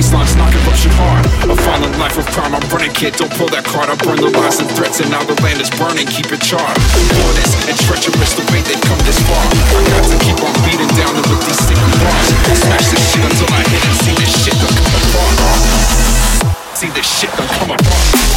baselines knocking corruption hard. A violent life of crime, I'm running kid, don't pull that card I burn the lies and threats and now the land is burning, keep it charred Honest and treacherous the way they've come this far. I got to keep on beating down them with these sacred bars Smash this shit until I hit and see this shit come apart. See this shit come apart.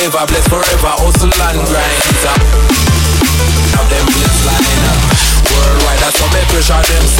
Pressure them spine Pressure bust pipe, I mean like them